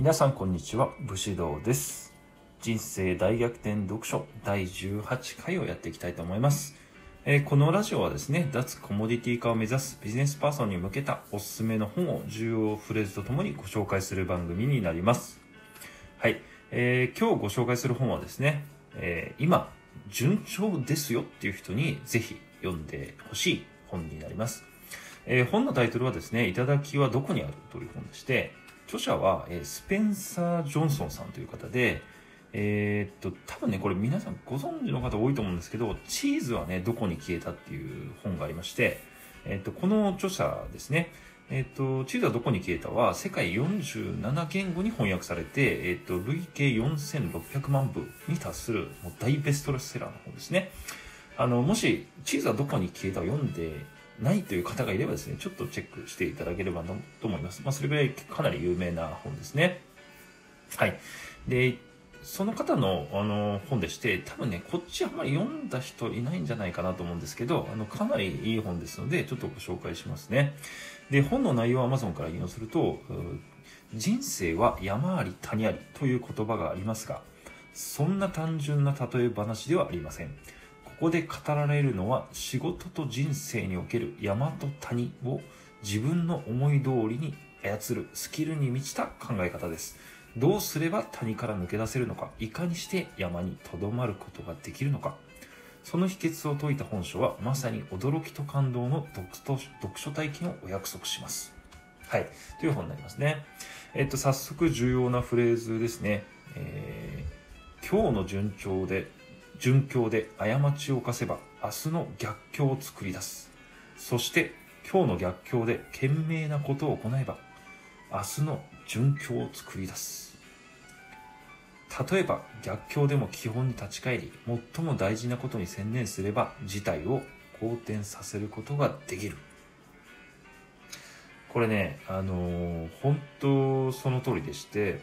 皆さんこんにちは武士道です。人生大逆転読書第18回をやっていきたいと思います、えーこのラジオはですね脱コモディティ化を目指すビジネスパーソンに向けたおすすめの本を重要フレーズとともにご紹介する番組になります。はい、えー今日ご紹介する本はですね、えー今順調ですよっていう人にぜひ読んでほしい本になります。えー本のタイトルはですね、いただきはどこにあるという本でして、著者は、えスペンサー・ジョンソンさんという方で、えーっと、多分ね、これ皆さんご存知の方多いと思うんですけど、チーズはね、どこに消えたっていう本がありまして、えーっと、この著者ですね、えーっと、チーズはどこに消えたは、世界47言語に翻訳されて、えっと、累計4600万部に達する、もう大ベストセラーの本ですね。あの、もし、チーズはどこに消えたを読んでないという方がいればですね、ちょっとチェックしていただければなと思います。まあ、それぐらいかなり有名な本ですね。はい。で、その方のあの本でして、多分ね、こっちあんまり読んだ人いないんじゃないかなと思うんですけど、あの、かなりいい本ですので、ちょっとご紹介しますね。で、本の内容は Amazon から引用すると、人生は山あり谷ありという言葉がありますが、そんな単純な例え話ではありません。ここで語られるのは仕事と人生における山と谷を自分の思い通りに操るスキルに満ちた考え方です。どうすれば谷から抜け出せるのか、いかにして山にとどまることができるのか、その秘訣を説いた本書はまさに驚きと感動の読書読書体験をお約束します。はい。という本になりますね。えっと、早速重要なフレーズですね。えー今日の順調で順境で過ちを犯せば明日の逆境を作り出す。そして今日の逆境で懸命なことを行えば明日の順境を作り出す。例えば逆境でも基本に立ち返り最も大事なことに専念すれば事態を好転させることができる。これねあのー本当その通りでして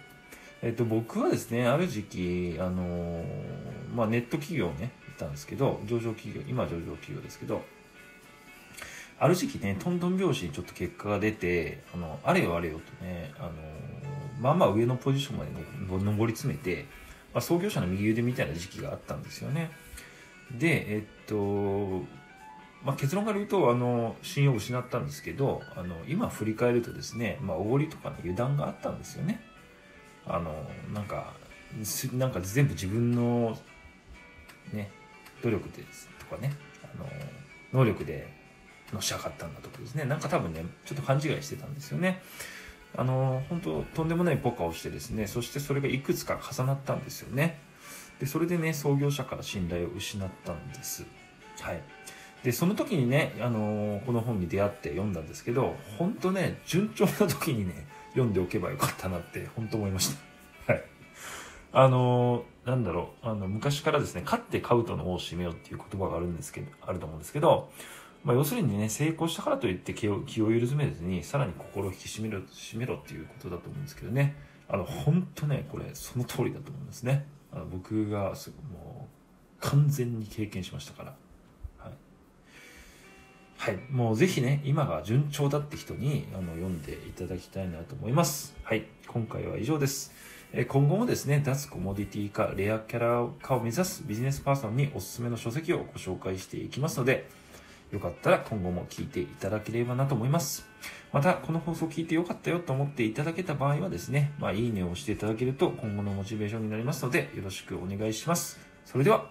えっと、僕はですね、ある時期、あのーまあ、ネット企業ね、いたんですけど、上場企業、今は上場企業ですけど、ある時期ね、トントン拍子にちょっと結果が出て、あの、あれよあれよとね、あのーまあまあ上のポジションまでの上り詰めて、まあ、創業者の右腕みたいな時期があったんですよね。で、えっと、まあ、結論から言うと、あの、信用を失ったんですけど、あの、今振り返るとですね、まあ、おごりとかの油断があったんですよね。あのなんかすなんか全部自分のね努力ですとかねあの能力でのし上がったんだとかですねなんか多分ねちょっと勘違いしてたんですよねあの本当とんでもないポカをしてですねそしてそれがいくつか重なったんですよねでそれでね創業者から信頼を失ったんですはいでその時にねあのこの本に出会って読んだんですけど本当ね順調な時にね読んでおけばよかったなって本当思いました。はい。あのなんだろう、あの、昔からですね、勝って買うとの王を締めようっていう言葉があるんですけど、あると思うんですけど、まあ、要するにね、成功したからといって気を気を緩めずに、さらに心を引き締めろ、締めろっていうことだと思うんですけどね。あの、本当ね、これ、その通りだと思いますね。あの僕がす、もう、完全に経験しましたから。はい。はい。もうぜひね、今が順調だって人にあの読んでいただきたいなと思います。はい。今回は以上です。今後もですね、脱コモディティ化、レアキャラ化を目指すビジネスパーソンにおすすめの書籍をご紹介していきますので、よかったら今後も聞いていただければなと思います。また、この放送を聞いてよかったよと思っていただけた場合はですね、まあ、いいねを押していただけると今後のモチベーションになりますので、よろしくお願いします。それでは、